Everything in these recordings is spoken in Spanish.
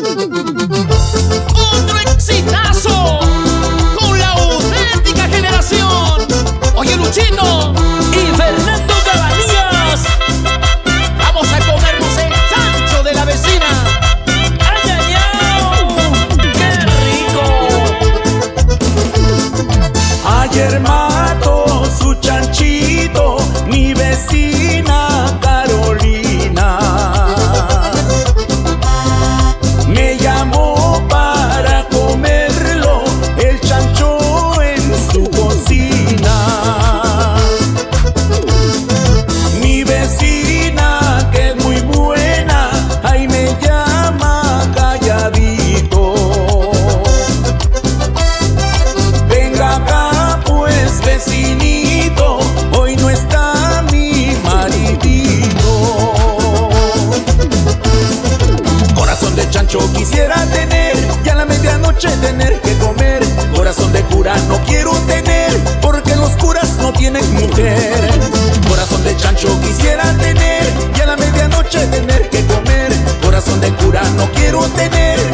Ooh. noche tener que comer. Corazón de cura no quiero tener, porque los curas no tienen mujer. Corazón de chancho quisiera tener, y a la medianoche tener que comer. Corazón de cura no quiero tener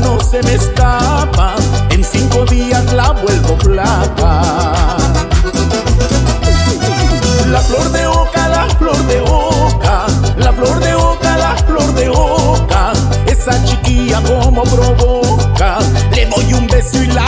no se me escapa. En cinco días la vuelvo plata. La flor de oca, la flor de oca, la flor de oca, la flor de oca. Esa chiquilla como provoca, le doy un beso y la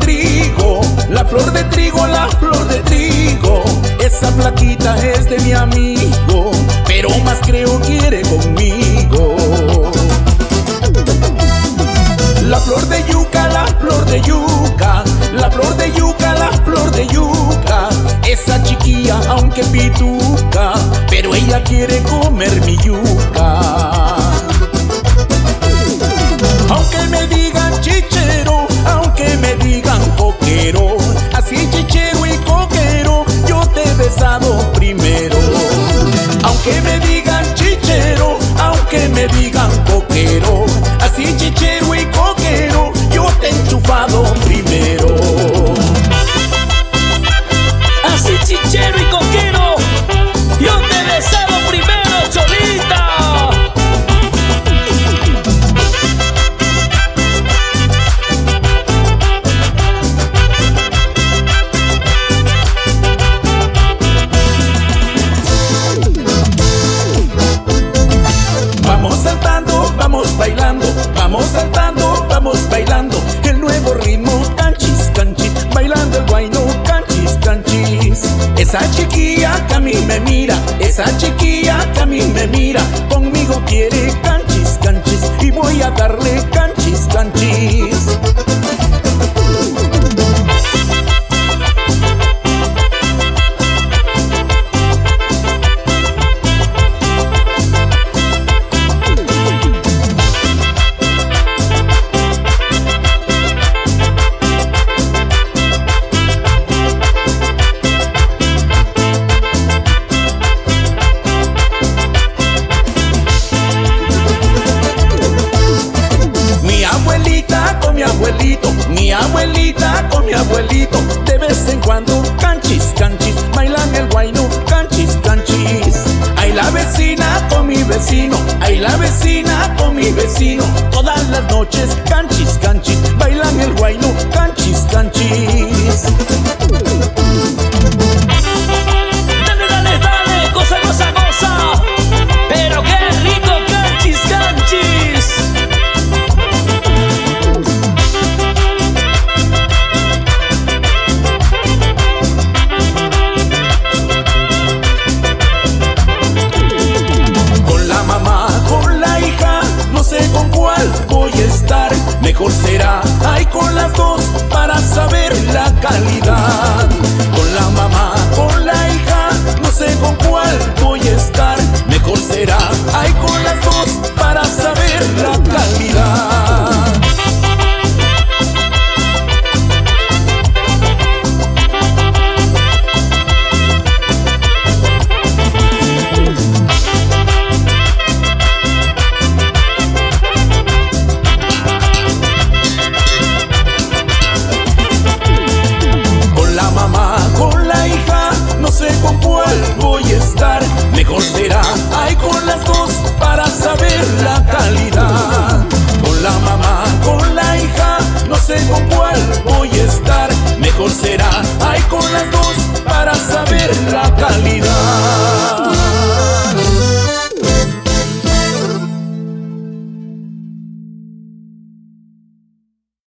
trigo, la flor de trigo, la flor de trigo. Esa plaquita es de mi amigo, pero más creo quiere conmigo. La flor de yuca, la flor de yuca, la flor de yuca, la flor de yuca. Esa chiquilla, aunque pituca, pero ella quiere comer mi yuca. que me digan vecino, ahí la vecina con mi vecino. Todas las noches, canchis, canchis, bailan el guayno, canchis. mejor será. Hay con las dos para saber la calidad. Con la mamá, con la hija, no sé con cuál voy a estar. Mejor será. Hay con las dos.